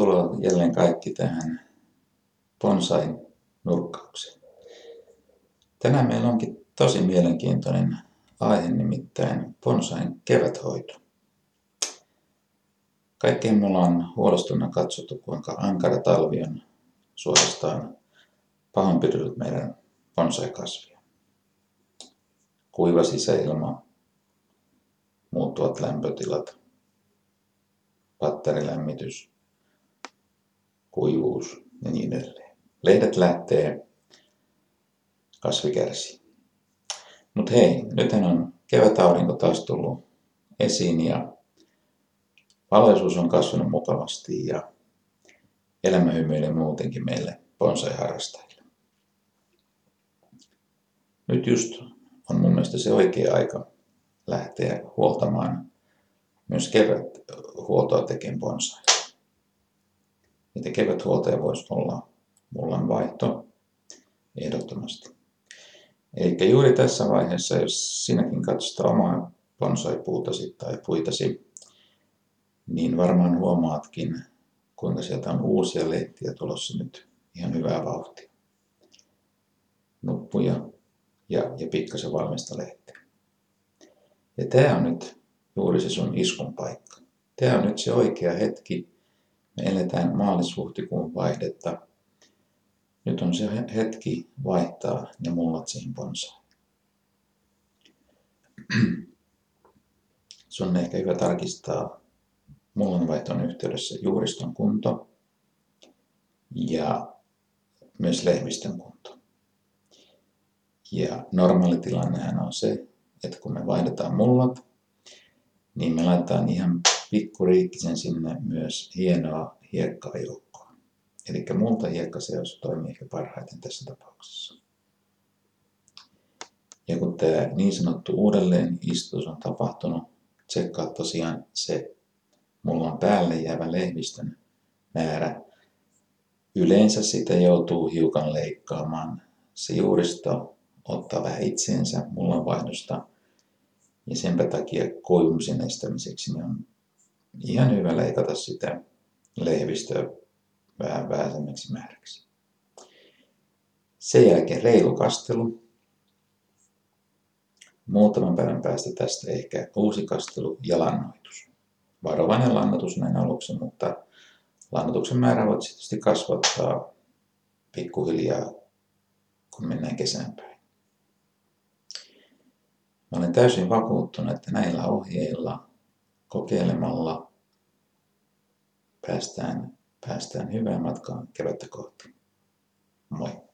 Tervetuloa jälleen kaikki tähän bonsain nurkkaukseen. Tänään meillä onkin tosi mielenkiintoinen aihe, nimittäin bonsain keväthoito. Kaikkeen mulla on huolestuna katsottu, kuinka ankara talvi on suorastaan pahoinpidellyt meidän bonsai-kasvia. Kuiva sisäilma, muuttuvat lämpötilat, patterilämmitys, kuivuus ja niin edelleen. Lehdet lähtee, kasvi kärsii. Mutta hei, nythän on kevätaurinko taas tullut esiin ja valoisuus on kasvanut mukavasti ja elämä hymyilee muutenkin meille bonsai-harrastajille. Nyt just on mun mielestä se oikea aika lähteä huoltamaan myös keväthuoltoa tekemään bonsai. Niitä keväthuoltoja voisi olla mullan vaihto ehdottomasti. Eli juuri tässä vaiheessa, jos sinäkin katsot omaa bonsai-puutasi tai puitasi, niin varmaan huomaatkin, kuinka sieltä on uusia lehtiä tulossa nyt ihan hyvää vauhtia. Nuppuja ja, ja pikkasen valmista lehteä. Ja tämä on nyt juuri se sun iskun paikka. Tämä on nyt se oikea hetki. Me eletään maalis-huhtikuun vaihdetta. Nyt on se hetki vaihtaa ne mullat siihen bonsaan. Sun on ehkä hyvä tarkistaa mullanvaihton yhteydessä juuriston kunto ja myös lehmistön kunto. Ja normaali tilannehän on se, että kun me vaihdetaan mullat, niin me laitetaan ihan pikkuriikkisen sinne myös hienoa hiekkaa. Eli multa hiekkaseos toimii ehkä parhaiten tässä tapauksessa. Ja kun tämä niin sanottu uudelleen istus on tapahtunut, tsekkaa tosiaan se mullan päälle jäävä lehvistön määrä. Yleensä sitä joutuu hiukan leikkaamaan. Se juuristo ottaa vähän itseensä mullan vaihdosta ja senpä takia koivumisen estämiseksi niin on ihan hyvä leikata sitä lehvistöä vähän vähäisemmäksi määräksi. Sen jälkeen reilu kastelu. Muutaman päivän päästä tästä ehkä uusi kastelu ja lannoitus. Varovainen lannoitus näin aluksi, mutta lannoituksen määrä voit tietysti kasvattaa pikkuhiljaa, kun mennään kesän päin. Mä olen täysin vakuuttunut, että näillä ohjeilla kokeilemalla päästään, päästään hyvään matkaan kevättä kohti. Moi!